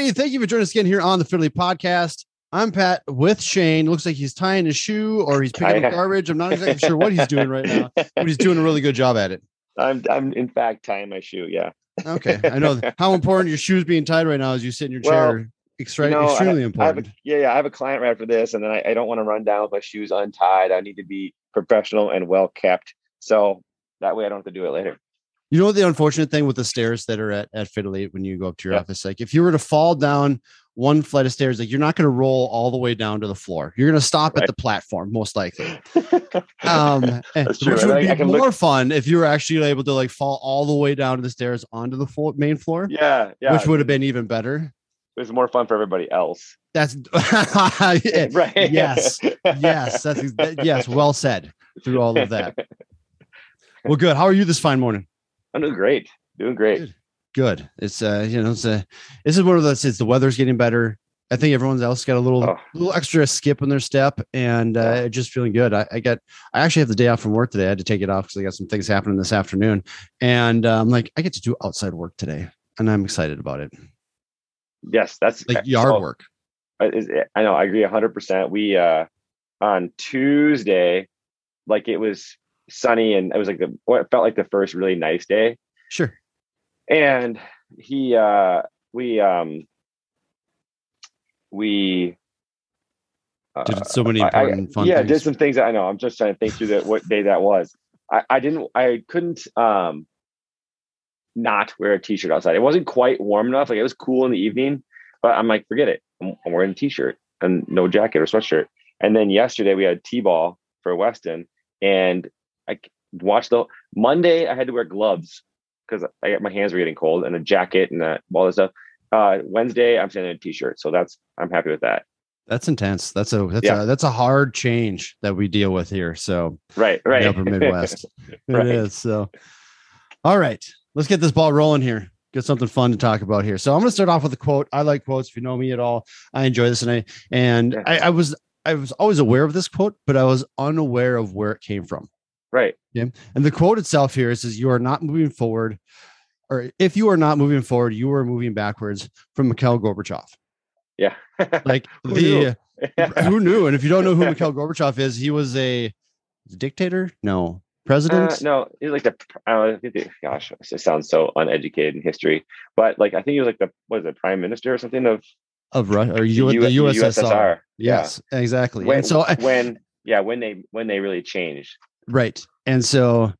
everybody? Thank you for joining us again here on the FitELITE Podcast. I'm Pat with Shane. Looks like he's tying his shoe or he's picking up garbage. I'm not exactly sure what he's doing right now, but he's doing a really good job at it. I'm I'm in fact tying my shoe. Yeah. Okay. I know how important your shoes being tied right now as you sit in your chair. Well, Extra- you know, extremely I important. a, yeah, yeah. I have a client right after this, and then I, I don't want to run down with my shoes untied. I need to be professional and well kept, so that way I don't have to do it later. You know the unfortunate thing with the stairs that are at at FitELITE when you go up to your Yeah. office, like if you were to fall down one flight of stairs, like you're not going to roll all the way down to the floor. You're going to stop at the platform, most likely. Um, That's true. which would I- be I more look- fun if you were actually able to like fall all the way down to the stairs onto the floor, main floor, yeah, yeah. which would have been even better. it was more fun for everybody else. That's right. yes, yes, that's that- yes. Well said through all of that. Well, good. How are you this fine morning? I'm doing great. Doing great. Good. It's uh, you know, it's uh, this is one of those. It's the weather's getting better. I think everyone else got a little, Oh. little extra skip in their step, and uh, just feeling good. I, I got, I actually have the day off from work today. I had to take it off because I got some things happening this afternoon, and uh, I'm like, I get to do outside work today, and I'm excited about it, Yes, that's like yard so- work. is- I know. I agree hundred percent. We uh on Tuesday, like it was sunny and it was like the what felt like the first really nice day. Sure. And he uh we um we uh, Did so many I- I- important fun yeah, things. did some things that I know. I'm just trying to think through that what day that was. I, I didn't I couldn't um not wear a t-shirt outside. It wasn't quite warm enough. Like it was cool in the evening, but I'm like, forget it. I'm, I'm wearing a t-shirt and no jacket or sweatshirt. And then yesterday we had t-ball for Weston and I watched the Monday I had to wear gloves because I my hands were getting cold and a jacket and that all this stuff. Uh Wednesday I'm sending a t-shirt. So that's I'm happy with that. That's intense. That's a that's Yeah. a that's a hard change that we deal with here. So Right, right. the upper Midwest. Right. It is. So, all right, let's get this ball rolling here. Get something fun to talk about here. So I'm going to start off with a quote. I like quotes. If you know me at all, I enjoy this, and I and Yeah. I, I was I was always aware of this quote, but I was unaware of where it came from. Right. Yeah. And the quote itself here says, "You are not moving forward, or if you are not moving forward, you are moving backwards." From Mikhail Gorbachev. Yeah. Like Who the knew? who knew? And if you don't know who Mikhail Gorbachev is, he was a dictator. No, president. Uh, no, he's like the. Uh, I think the- gosh, it sounds so uneducated in history, but like I think he was like the what is it, prime minister or something of of Russia or the U- U- the USSR. USSR. Yeah. Yes, exactly. when and so I- when yeah when they when they really changed. Right. And so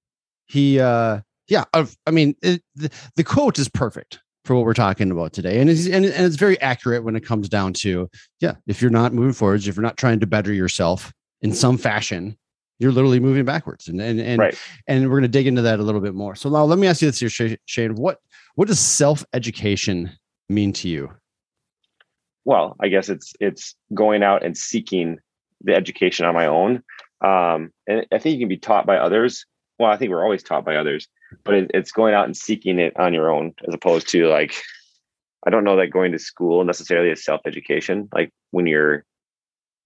he uh yeah, of- I mean it, the, the quote is perfect for what we're talking about today. And it's and, and it's very accurate when it comes down to yeah, if you're not moving forwards, if you're not trying to better yourself in some fashion, you're literally moving backwards. And and and, right. and we're going to dig into that a little bit more. So now let me ask you this here Shane, what what does self-education mean to you? Well, I guess it's it's going out and seeking the education on my own, um, and I think you can be taught by others. Well, I think we're always taught by others, but it, it's going out and seeking it on your own, as opposed to like, I don't know that going to school necessarily is self education. Like when you're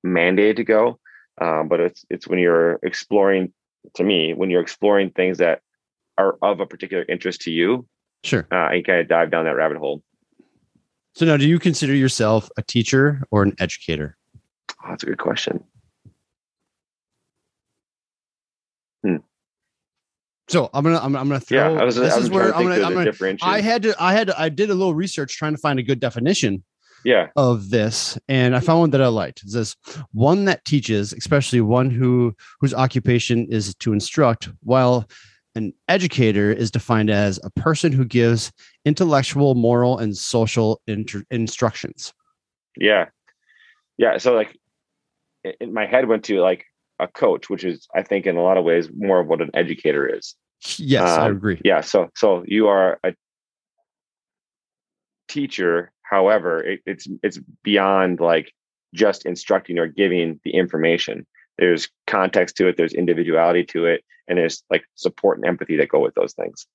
mandated to go, um, but it's it's when you're exploring. To me, when you're exploring things that are of a particular interest to you, Sure. uh, and you kind of dive down that rabbit hole. So now do you consider yourself a teacher or an educator? Oh, that's a good question. Hmm. So I'm gonna I'm, I'm gonna Yeah, throw. I was. this I is where I'm gonna, I'm gonna. I had to I had to, I did a little research trying to find a good definition yeah, of this, and I found one that I liked. It says one that teaches, especially one who whose occupation is to instruct, while an educator is defined as a person who gives intellectual, moral, and social inter- instructions. yeah, yeah. So like, in my head went to like a coach, which is I think in a lot of ways more of what an educator is. Yes, I Um, agree. Yeah. So so you are a teacher. However, it, it's it's beyond like just instructing or giving the information. There's context to it. There's individuality to it, and there's like support and empathy that go with those things.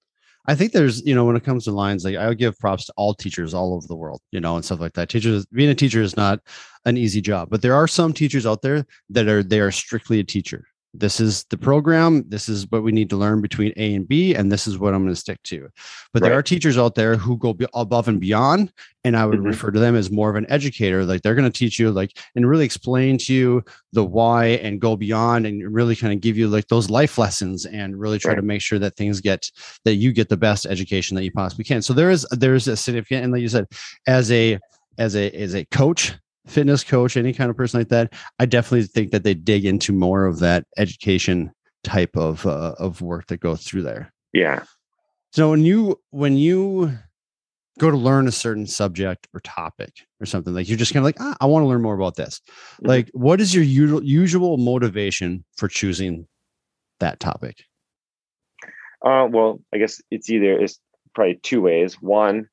I think there's, you know, when it comes to lines, like I'll give props to all teachers all over the world, you know, and stuff like that. Teachers, being a teacher is not an easy job, but there are some teachers out there that are they are strictly a teacher. This is the program this is what we need to learn between a and b and this is what i'm going to stick to but right. there are teachers out there who go above and beyond and i would mm-hmm. refer to them as more of an educator like they're going to teach you like and really explain to you the why and go beyond and really kind of give you like those life lessons and really try right. to make sure that things get that you get the best education that you possibly can so there is there is a significant and like you said as a as a as a coach fitness coach, any kind of person like that, I definitely think that they dig into more of that education type of uh, of work that goes through there. Yeah. So when you when you go to learn a certain subject or topic or something like you're just kind of like ah, I want to learn more about this. Mm-hmm. Like, what is your usual usual motivation for choosing that topic? Uh, well, I guess it's either it's probably two ways. One,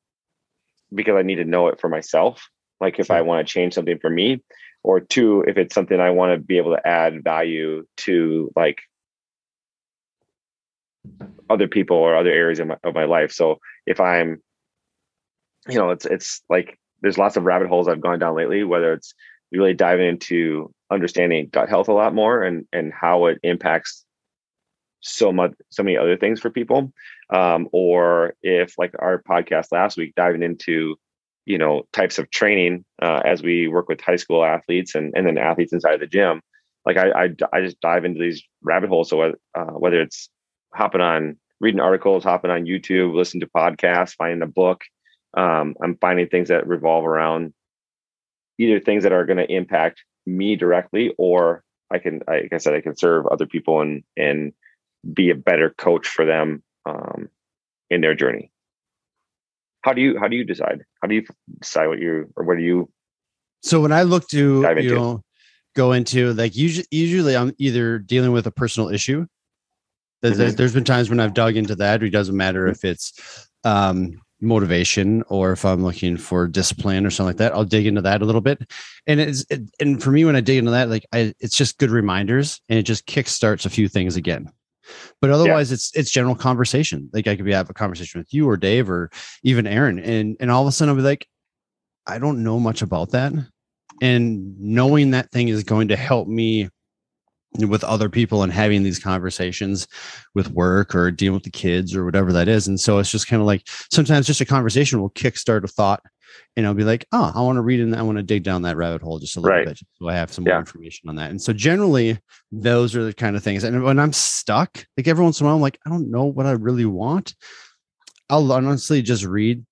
because I need to know it for myself like if sure. I want to change something for me, or two, if it's something I want to be able to add value to like other people or other areas of my, of my life. So if I'm, you know, it's it's like there's lots of rabbit holes I've gone down lately, whether it's really diving into understanding gut health a lot more and and how it impacts so much so many other things for people um, or if like our podcast last week diving into you know types of training uh, as we work with high school athletes and, and then athletes inside the gym like I, I, I just dive into these rabbit holes. So uh, whether it's hopping on reading articles hopping on youtube listening to podcasts finding a book um, i'm finding things that revolve around either things that are going to impact me directly or i can like i said i can serve other people and and be a better coach for them um, in their journey how do you how do you decide? How do you decide what you or what do you so when i look to you know go into like usually usually i'm either dealing with a personal issue. There's, mm-hmm. there's been times when i've dug into that. It doesn't matter mm-hmm. if it's um motivation or if i'm looking for discipline or something like that i'll dig into that a little bit. And it's it, and for me when i dig into that like I, it's just good reminders and it just kickstarts a few things again but otherwise, yeah. it's it's general conversation. Like I could be have a conversation with you or Dave or even Aaron, and and all of a sudden I'll be like, I don't know much about that, and knowing that thing is going to help me with other people and having these conversations with work or dealing with the kids or whatever that is. And so it's just kind of like sometimes just a conversation will kickstart a thought and I'll be like, oh, I want to read and I want to dig down that rabbit hole just a little right. bit. So I have some yeah. more information on that. And so generally, those are the kind of things. And when I'm stuck, like every once in a while, I'm like, I don't know what I really want. I'll honestly just read.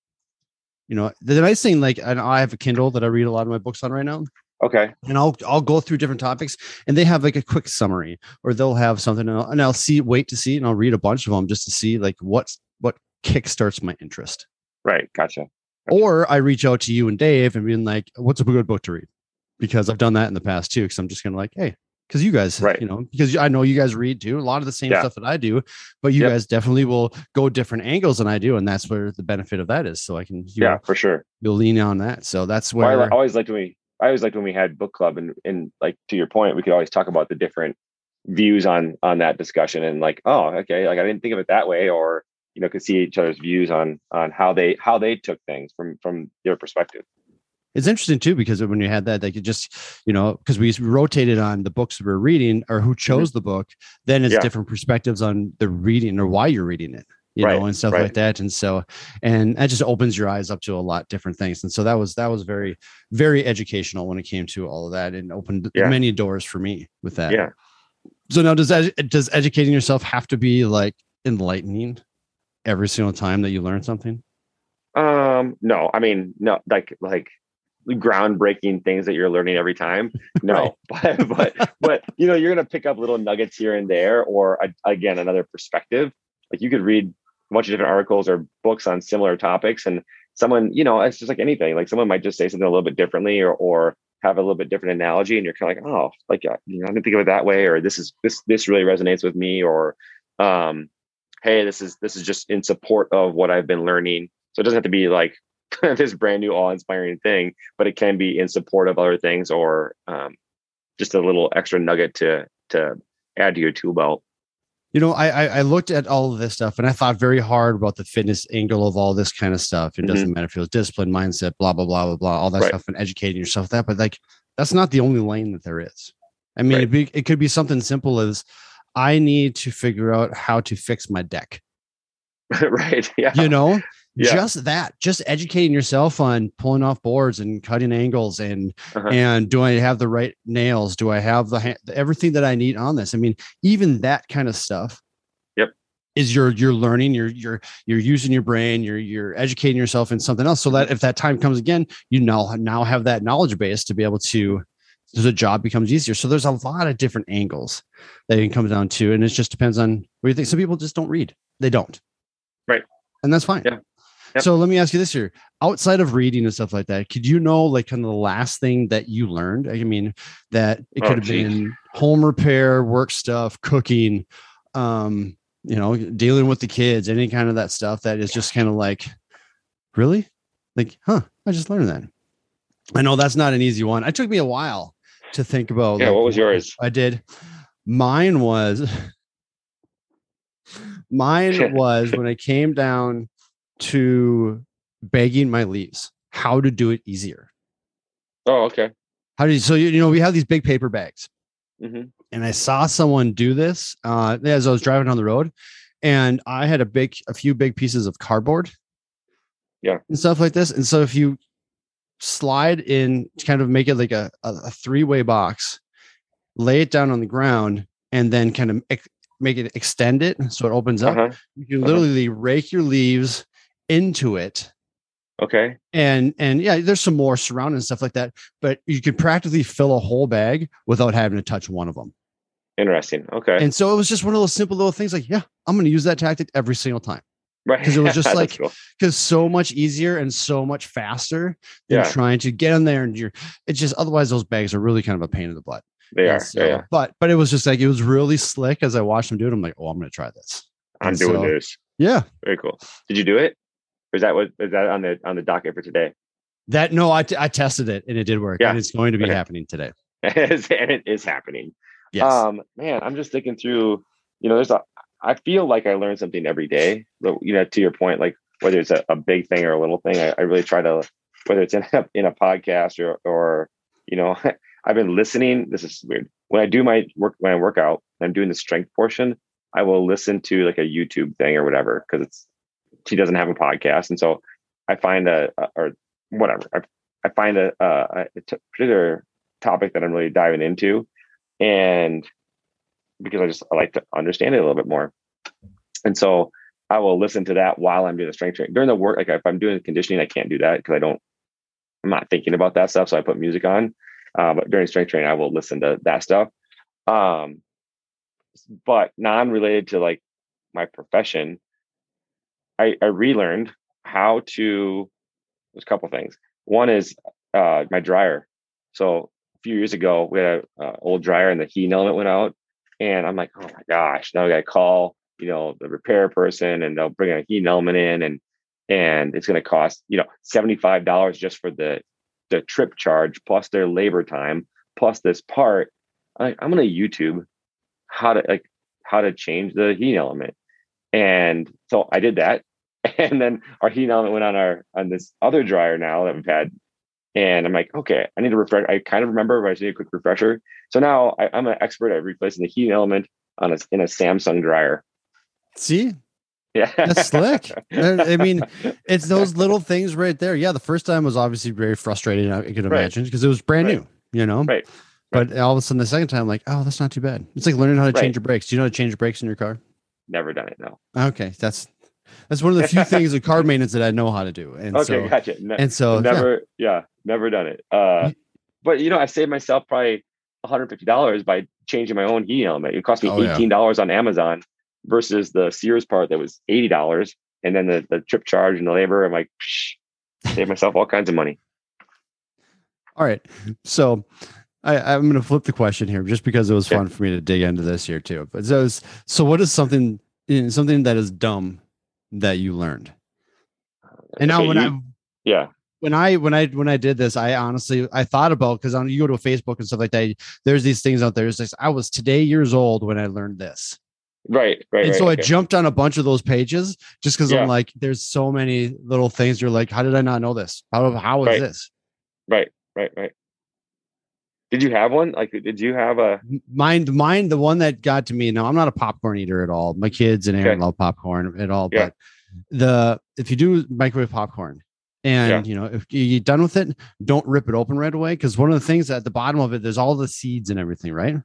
You know, the nice thing, like, I have a Kindle that I read a lot of my books on right now. Okay. And I'll I'll go through different topics, and they have like a quick summary, or they'll have something, and I'll, and I'll see, wait to see, and I'll read a bunch of them just to see like what's what kickstarts my interest. Right. Gotcha. Or I reach out to you and Dave and being like, what's a good book to read? Because I've done that in the past too. Cause I'm just gonna like, hey, because you guys, right. you know, because I know you guys read too, a lot of the same yeah. stuff that I do, but you yep. guys definitely will go different angles than I do. And that's where the benefit of that is. So I can, yeah, know, for sure. You'll lean on that. So that's where well, I always like when we, I always liked when we had book club and, and like, to your point, we could always talk about the different views on, on that discussion and like, oh, okay. Like I didn't think of it that way. Or, you know could see each other's views on on how they how they took things from from their perspective it's interesting too because when you had that they could just you know because we rotated on the books we are reading or who mm-hmm. chose mm-hmm. the book then it's yeah. different perspectives on the reading or why you're reading it you right, know and stuff right. like that and so and that just opens your eyes up to a lot different things and so that was that was very very educational when it came to all of that and opened yeah. many doors for me with that yeah so now does that does educating yourself have to be like enlightening every single time that you learn something? Um, no, I mean, no, like like groundbreaking things that you're learning every time. No, right. but but but you know, you're gonna pick up little nuggets here and there, or again, another perspective. Like you could read bunch of different articles or books on similar topics, and someone, you know, it's just like anything. Like someone might just say something a little bit differently, or or have a little bit different analogy, and you're kind of like, oh, like uh, you know, I didn't think of it that way, or this is this this really resonates with me, or um, hey this is this is just in support of what i've been learning so it doesn't have to be like this brand new awe-inspiring thing but it can be in support of other things or um, just a little extra nugget to to add to your tool belt you know I, I looked at all of this stuff and i thought very hard about the fitness angle of all this kind of stuff it mm-hmm. doesn't matter if it's discipline mindset blah blah blah blah blah all that right. stuff and educating yourself that but like that's not the only lane that there is I mean, Right. it'd be, it could be something simple as I need to figure out how to fix my deck. right. Yeah. You know, Yeah. just that, just educating yourself on pulling off boards and cutting angles and Uh-huh. and do I have the right nails? Do I have the ha- everything that I need on this? I mean, even that kind of stuff. Yep. Is you're you're learning, you're you're you're using your brain, you're you're educating yourself in something else, so that if that time comes again, you now now have that knowledge base to be able to. So the job becomes easier. So there's a lot of different angles that it can come down to, and it just depends on what you think. Some people just don't read; they don't, Right. And that's fine. Yeah. Yep. So let me ask you this here: outside of reading and stuff like that, could you know like kind of the last thing that you learned? I mean, that it Oh, could have geez. been home repair, work stuff, cooking, um, you know, dealing with the kids, any kind of that stuff that is just kind of like, really? Like, huh, I just learned that. I know that's not an easy one. It took me a while to think about. Yeah, like, what was yours? I did. Mine was mine was when I came down to bagging my leaves, how to do it easier. Oh, okay. How do you, so you, you know, we have these big paper bags hmm and I saw someone do this uh, as I was driving down the road, and I had a big, a few big pieces of cardboard, Yeah. and stuff like this. And so if you slide in, to kind of make it like a, a, a three way box, lay it down on the ground, and then kind of ex- make it extend it so it opens up. Uh-huh. You can Uh-huh. literally rake your leaves into it Okay. and and yeah there's some more surrounding stuff like that but you could practically fill a whole bag without having to touch one of them Interesting. Okay. and so it was just one of those simple little things like yeah i'm going to use that tactic every single time right because it was just like- cool. because so much easier and so much faster than Yeah. trying to get in there and you're it's just otherwise those bags are really kind of a pain in the butt they And are. so- yeah, yeah. but but it was just like it was really slick as i watched them do it i'm like oh i'm going to try this I'm And doing so- this. yeah Very cool. Did you do it? Or is that what is that on the on the docket for today? that no i, t- I tested it and it did work Yeah. and it's going to be Okay. happening today and it is happening. yes Um, man, I'm just thinking through. You know, there's a. I feel like I learn something every day. But, You know, to your point, like whether it's a, a big thing or a little thing, I, I really try to. Whether it's in a, in a podcast or or you know, I've been listening. This is weird. When I do my work, when I work out, and I'm doing the strength portion. I will listen to like a YouTube thing or whatever because it's she doesn't have a podcast, and so I find a, a or whatever I, I find a, a, a t- particular topic that I'm really diving into, and because I just I like to understand it a little bit more, and so I will listen to that while I'm doing the strength training during the work. Like if I'm doing conditioning, I can't do that because I don't. I'm not thinking about that stuff, so I put music on. Uh, but during strength training, I will listen to that stuff. Um, but non-related to like my profession, I, I relearned how to. There's a couple things. One is uh, my dryer. So a few years ago, we had an uh, old dryer and the heating element went out, and I'm like, oh my gosh, now I got to call you know the repair person, and they'll bring a heating element in, and and it's going to cost you know seventy five dollars just for the the trip charge plus their labor time plus this part. I'm, like, I'm going to YouTube how to like how to change the heating element, and so I did that, and then our heating element went on our on this other dryer now that we've had and I'm like, okay, I need to refresh. I kind of remember, but I just need a quick refresher. So now I, I'm an expert at replacing the heating element on a in a Samsung dryer. see Yeah, That's slick. I mean, it's those little things right there. Yeah, the first time was obviously very frustrating. I can imagine because it was brand Right. new, you know. Right. But all of a sudden, the second time, like, oh, that's not too bad. It's like learning how to Right. change your brakes. Do you know how to change your brakes in your car? Never done it. No. Okay, that's that's one of the few things of car maintenance that I know how to do. And Okay, so, gotcha. Ne- and so, never, yeah. never done it. Uh, but you know, I saved myself probably 150 dollars by changing my own heating element. It cost me Oh, yeah. 18 dollars on Amazon versus the Sears part that was 80 dollars, and then the the trip charge and the labor. I'm like, Psh, save myself all kinds of money. All right. So I, I'm going to flip the question here just because it was fun for me to dig into this here too. But so, so what is something something that is dumb that you learned? And now when you- I yeah, when I when I when I did this, I honestly I thought about because on you go to Facebook and stuff like that. There's these things out there. It's like I was today years old when I learned this, right, right. and right, so I okay. jumped on a bunch of those pages just because Yeah. I'm like, there's so many little things. You're like, how did I not know this? How how is Right. this? Right, right, right. Did you have one? Like, did you have a? Mine, mine, the one that got to me. No, I'm not a popcorn eater at all. My kids and Aaron Okay. love popcorn at all. Yeah. But the if you do microwave popcorn, and you know if you get done with it, don't rip it open right away because one of the things at the bottom of it, there's all the seeds and everything, right?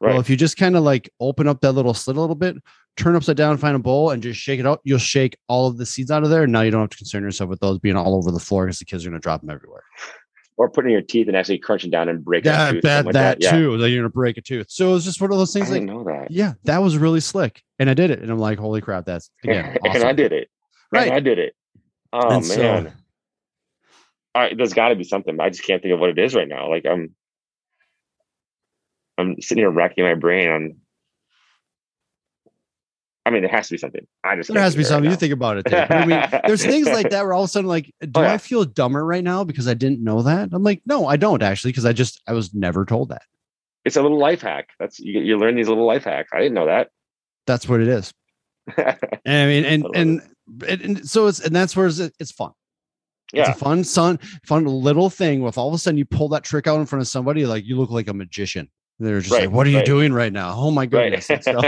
Right. Well, if you just kind of like open up that little slit a little bit, turn upside down, find a bowl, and just shake it out, you'll shake all of the seeds out of there. And now you don't have to concern yourself with those being all over the floor because the kids are going to drop them everywhere. Or putting your teeth and actually crunching down and breaking. Yeah, tooth, that, like that Yeah. too. That you're going to break a tooth. So it was just one of those I things like, didn't know that. yeah, that was really slick. And I did it. And I'm like, holy crap, that's again. and I did it. Right. And I did it. Oh And so- man. All right, there's got to be something. I just can't think of what it is right now. Like I'm, I'm sitting here racking my brain on. Mean, there has to be something. I just There has to be think of it something. right you think about it. I mean, there's things like that where all of a sudden, like, do Oh, yeah. I feel dumber right now because I didn't know that? I'm like, no, I don't actually, because I just I was never told that. It's a little life hack. That's you, you learn these little life hacks. I didn't know that. That's what it is. And I mean, and and, and and so it's and that's where it's, it's fun. yeah, It's a fun, son, fun little thing. With all of a sudden you pull that trick out in front of somebody, like you look like a magician. They're just Right, like, "What are you doing right now? Oh my goodness!" So-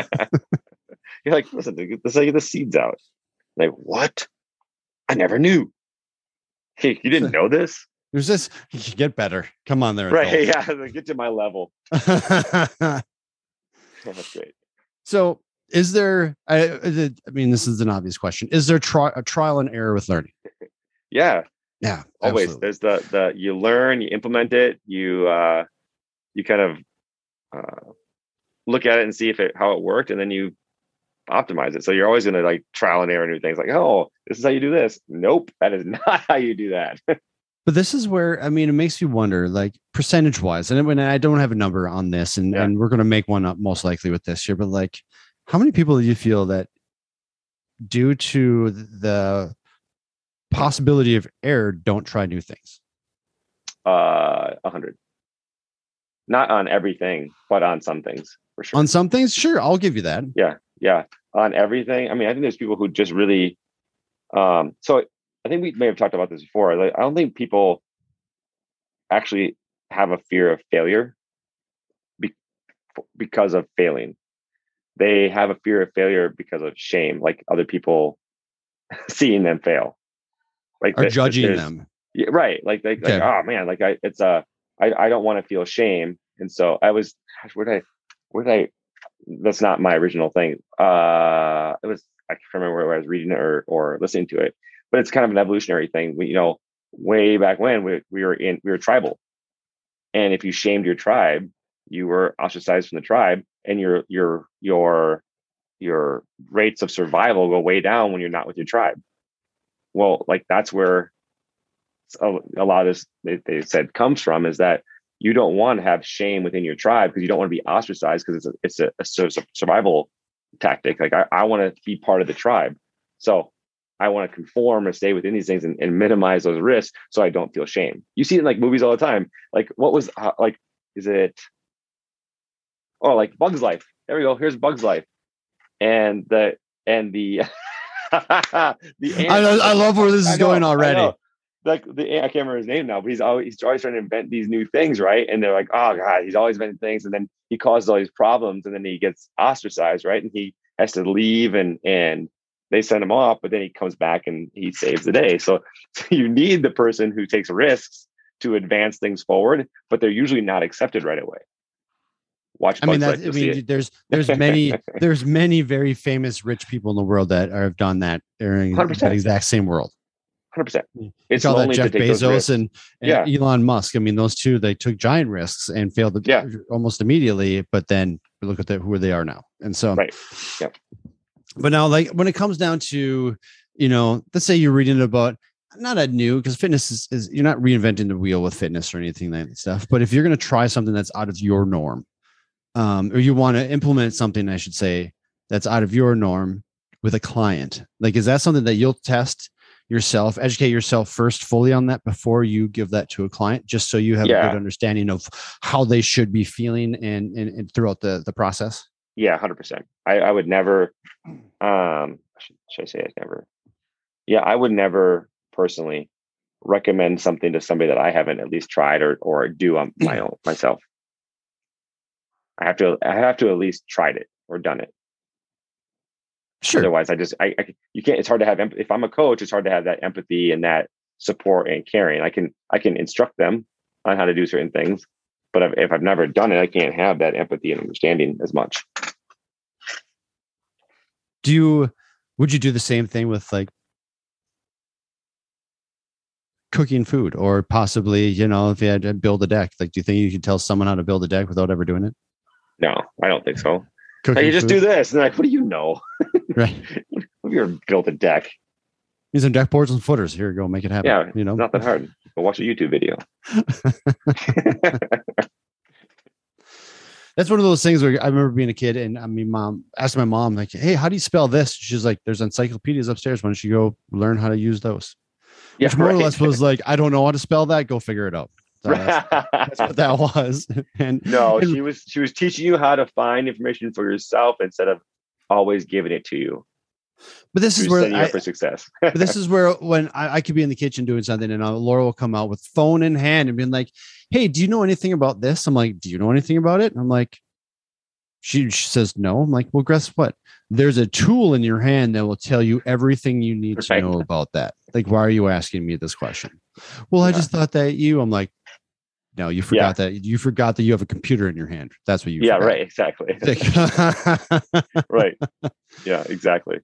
You're like, listen, dude, let's get the seeds out. Like, what? I never knew. Hey, you didn't know this? There's this. You get better. Come on, there. Right. Yeah. Get to my level. That's great. so, is there? I, I I mean, this is an obvious question. Is there tri- a trial and error with learning? Yeah. Yeah, Always. absolutely. There's the the you learn, you implement it, you uh you kind of uh look at it and see if it how it worked, and then you optimize it. So you're always gonna like trial and error new things like, oh, this is how you do this. Nope, that is not how you do that. But this is where I mean, it makes you wonder, like percentage wise. And when I don't have a number on this, and Yeah. and we're going to make one up most likely with this year. But like, how many people do you feel that, due to the possibility of error, don't try new things? uh a hundred. Not on everything, but on some things for sure. On some things, sure, I'll give you that. Yeah, yeah on everything i mean i think there's people who just really um so i think we may have talked about this before like i don't think people actually have a fear of failure be, because of failing they have a fear of failure because of shame like other people seeing them fail like that judging them. yeah, right. Like, like, like, Okay. oh man, like I, it's uh, I, I don't want to feel shame, and so I was, gosh, where did I, where did I? That's not my original thing. Uh, it was I can't remember where I was reading it or or listening to it, but it's kind of an evolutionary thing. We, you know, way back when we we were in we were tribal, and if you shamed your tribe, you were ostracized from the tribe, and your your your your rates of survival go way down when you're not with your tribe. Well, like that's where a, a lot of this they, they said comes from is that you don't want to have shame within your tribe because you don't want to be ostracized because it's a, it's a, a sur- survival tactic. Like I, I want to be part of the tribe, so I want to conform and stay within these things and, and minimize those risks so I don't feel shame. You see it in like movies all the time. Like what was uh, like is it? Oh, like Bugs Life. There we go. Here's Bugs Life, and the and the the I, I love where this is know, going already. Like the I can't remember his name now, but he's always he's always trying to invent these new things, right? And they're like, oh god, he's always inventing things, and then he causes all these problems, and then he gets ostracized, right? And he has to leave, and and they send him off, but then he comes back and he saves the day. So, so you need the person who takes risks to advance things forward, but they're usually not accepted right away. Watch. I mean, Bugs that, Life, I mean, there's there's many there's many very famous rich people in the world that are, have done that during 100%. that exact same world. Hundred percent. It's all that Jeff to take those Bezos and, and Elon Musk. I mean, those two they took giant risks and failed Yeah. almost immediately. But then look at the, who they are now, and so Right. Yep. But now, like when it comes down to, you know, let's say you're reading about not a new because fitness is, is you're not reinventing the wheel with fitness or anything like that stuff. But if you're going to try something that's out of your norm, um, or you want to implement something, I should say, that's out of your norm with a client, like is that something that you'll test yourself, educate yourself first fully on that before you give that to a client, just so you have a good understanding of how they should be feeling and, and, and throughout the the process. Yeah, hundred percent. I, I would never. Um, should, should I say it never? Yeah, I would never personally recommend something to somebody that I haven't at least tried or or do on my own myself. I have to I have to at least tried it or done it. Sure. Otherwise, I just I, I you can't. It's hard to have empathy. If I'm a coach, it's hard to have that empathy and that support and caring. I can I can instruct them on how to do certain things, but if, if I've never done it, I can't have that empathy and understanding as much. Do you? Would you do the same thing with like cooking food, or possibly you know if you had to build a deck? Like, do you think you could tell someone how to build a deck without ever doing it? No, I don't think so. Cooking you just food? do this, and like, what do you know? right. Have you ever built a deck? Use some deck boards and footers. Here you go, make it happen. Yeah, you know, Not that hard. Go watch a YouTube video. that's one of those things where I remember being a kid and I mean, mom asked my mom, like, Hey, how do you spell this? She's like, There's encyclopedias upstairs. Why don't you go learn how to use those? yeah, Which more or less was like, I don't know how to spell that. Go figure it out. So that's, that's what that was. And no, she was she was teaching you how to find information for yourself instead of always giving it to you. but this is where I, for success. but this is where when I, I could be in the kitchen doing something and uh, Laura will come out with phone in hand and being like, Hey, do you know anything about this? I'm like, Do you know anything about it? And I'm like, she, she says no. I'm like, well, guess what? There's a tool in your hand that will tell you everything you need to know about that. Like, why are you asking me this question? Well, I just thought that you. I'm like, no, you forgot that you forgot that you have a computer in your hand. That's what you. yeah, forgot. right, exactly. Right. Yeah, exactly.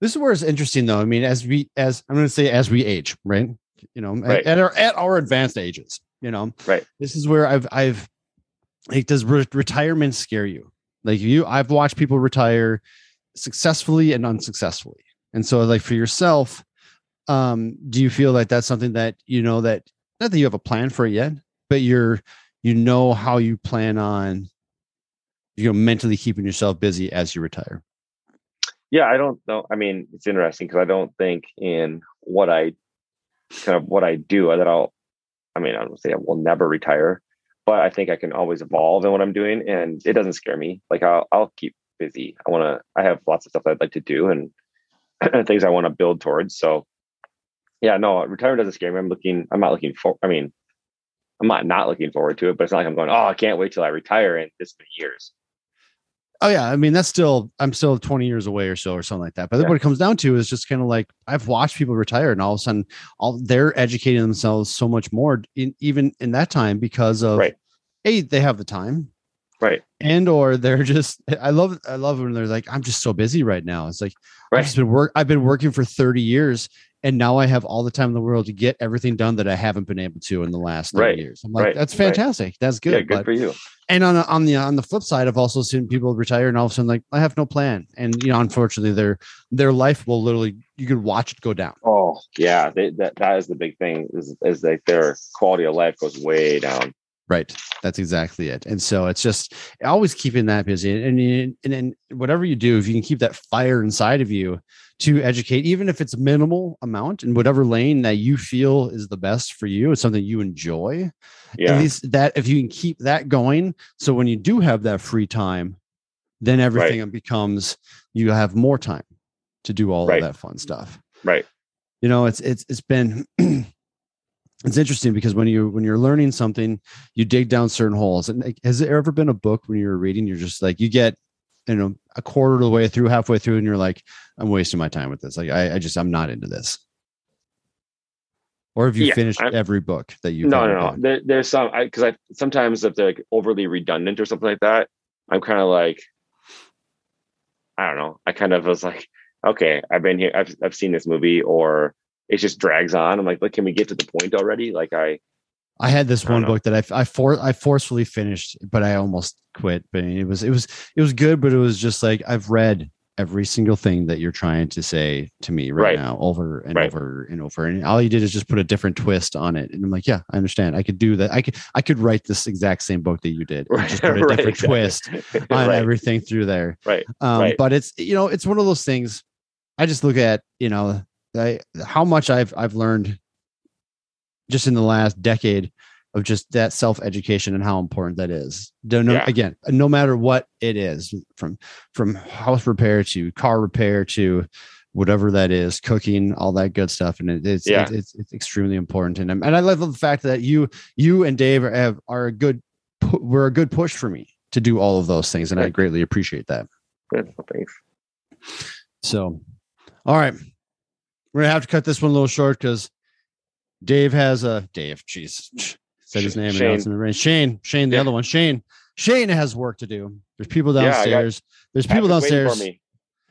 this is where it's interesting though i mean as we as i'm going to say as we age right you know at- Right. at, our at our advanced ages you know Right. this is where i've i've like does re- retirement scare you like you i've watched people retire successfully and unsuccessfully and so like for yourself um do you feel like that's something that you know that not that you have a plan for it yet but you're you know how you plan on you know mentally keeping yourself busy as you retire Yeah, I don't know. I mean, it's interesting because I don't think in what I kind of what I do uh, that I'll. I mean, I don't say I will never retire, but I think I can always evolve in what I'm doing, and it doesn't scare me. Like I'll I'll keep busy. I want to. I have lots of stuff I'd like to do and things I want to build towards. So, yeah, no, retirement doesn't scare me. I'm looking. I'm not looking for. I mean, I'm not not looking forward to it, but it's not like I'm going. Oh, I can't wait till I retire in this many years. Oh yeah, I mean that's still I'm still 20 years away or so or something like that. But Yeah. what it comes down to is just kind of like I've watched people retire and all of a sudden all they're educating themselves so much more in even in that time because of Right. a they have the time Right. and or they're just I love I love when they're like I'm just so busy right now. It's like I've just been work I've been working for 30 years and now I have all the time in the world to get everything done that I haven't been able to in the last 30 Right. years. I'm like Right. that's Right. fantastic. That's good. yeah, good but- for you. and on the- on the on the flip side, I've also seen people retire and all of a sudden like I have no plan, and you know, unfortunately, their their life will literally you could watch it go down. Oh yeah, they, that that is the big thing. Is is like their quality of life goes way down. Right, that's exactly it. And so it's just always keeping that busy, and and and whatever you do, if you can keep that fire inside of you to educate, even if it's minimal amount in whatever lane that you feel is the best for you, it's something you enjoy. Yeah, At least that if you can keep that going, so when you do have that free time, then everything becomes you have more time to do all Right. of that fun stuff. right. You know, it's it's it's been it's interesting because when you when you're learning something, you dig down certain holes. And has there ever been a book when you're reading, you're just like you get you know a quarter of the way through, halfway through, and you're like, I'm wasting my time with this. Like I, I just I'm not into this. Or have you Yeah, finished I'm- every book that you've No, no, no. There, there's some because I, sometimes if they're like overly redundant or something like that, I'm kind of like, I don't know. I kind of was like, okay, I've been here. I've I've seen this movie, or it just drags on. I'm like, look, can we get to the point already? Like I, I had this I one know. book that I I for I forcefully finished, but I almost quit. But it was it was it was good, but it was just like I've read every single thing that you're trying to say to me right, Right. now, over and Right. over and over, and all you did is just put a different twist on it. And I'm like, yeah, I understand. I could do that. I could I could write this exact same book that you did, and just put a Right, different twist on right, everything through there. right, Um, Right. But it's you know it's one of those things. I just look at you know I, how much I've I've learned just in the last decade of just that self education and how important that is. Don't know Yeah. again, no matter what it is, from from house repair to car repair to whatever that is, cooking, all that good stuff, and it, it's, Yeah. it's it's it's extremely important. And and I love the fact that you you and Dave are have, are a good were a good push for me to do all of those things, and I greatly appreciate that. Good. Well, thanks. So, all right, we're gonna have to cut this one a little short because Dave has a Dave. Jeez, said his name. Shane. Shane. Shane. Shane. The Yeah. other one. Shane. Shane has work to do. There's people Yeah, downstairs. There's people downstairs For me.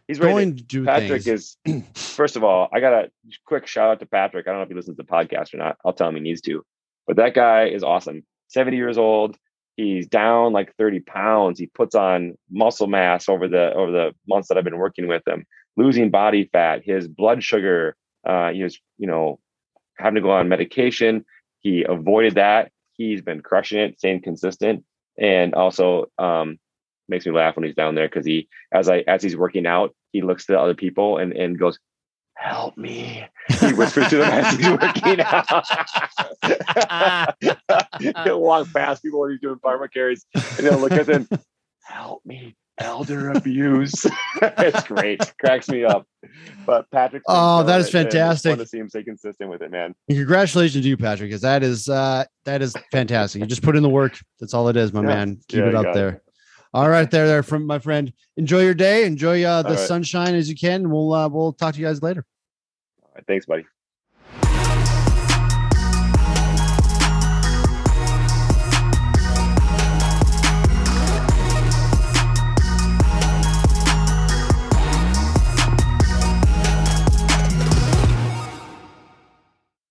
He's going to- to do Patrick things. is first of all, I got a quick shout out to Patrick. I don't know if he listens to the podcast or not. I'll tell him he needs to. But that guy is awesome. 70 years old. He's down like 30 pounds. He puts on muscle mass over the over the months that I've been working with him, losing body fat, his blood sugar. Uh, he was, you know, having to go on medication. He avoided that. He's been crushing it, staying consistent, and also um, makes me laugh when he's down there because he, as I as he's working out, he looks to other people and and goes, "Help me." He whispers to them as he's working out. he'll walk past people when he's doing farmer carries, and he'll look at them, "Help me." Elder abuse. it's great. Cracks me up. But Patrick. Oh, that is fantastic. Want to see him stay consistent with it, man. And congratulations to you, Patrick, because that is uh that is fantastic. You just put in the work. That's all it is, my Yeah. man. Keep Yeah, it up got it. there. All right, there, there, from my friend. Enjoy your day. Enjoy uh, the All right. sunshine as you can. We'll uh, we'll talk to you guys later. All right, thanks, buddy.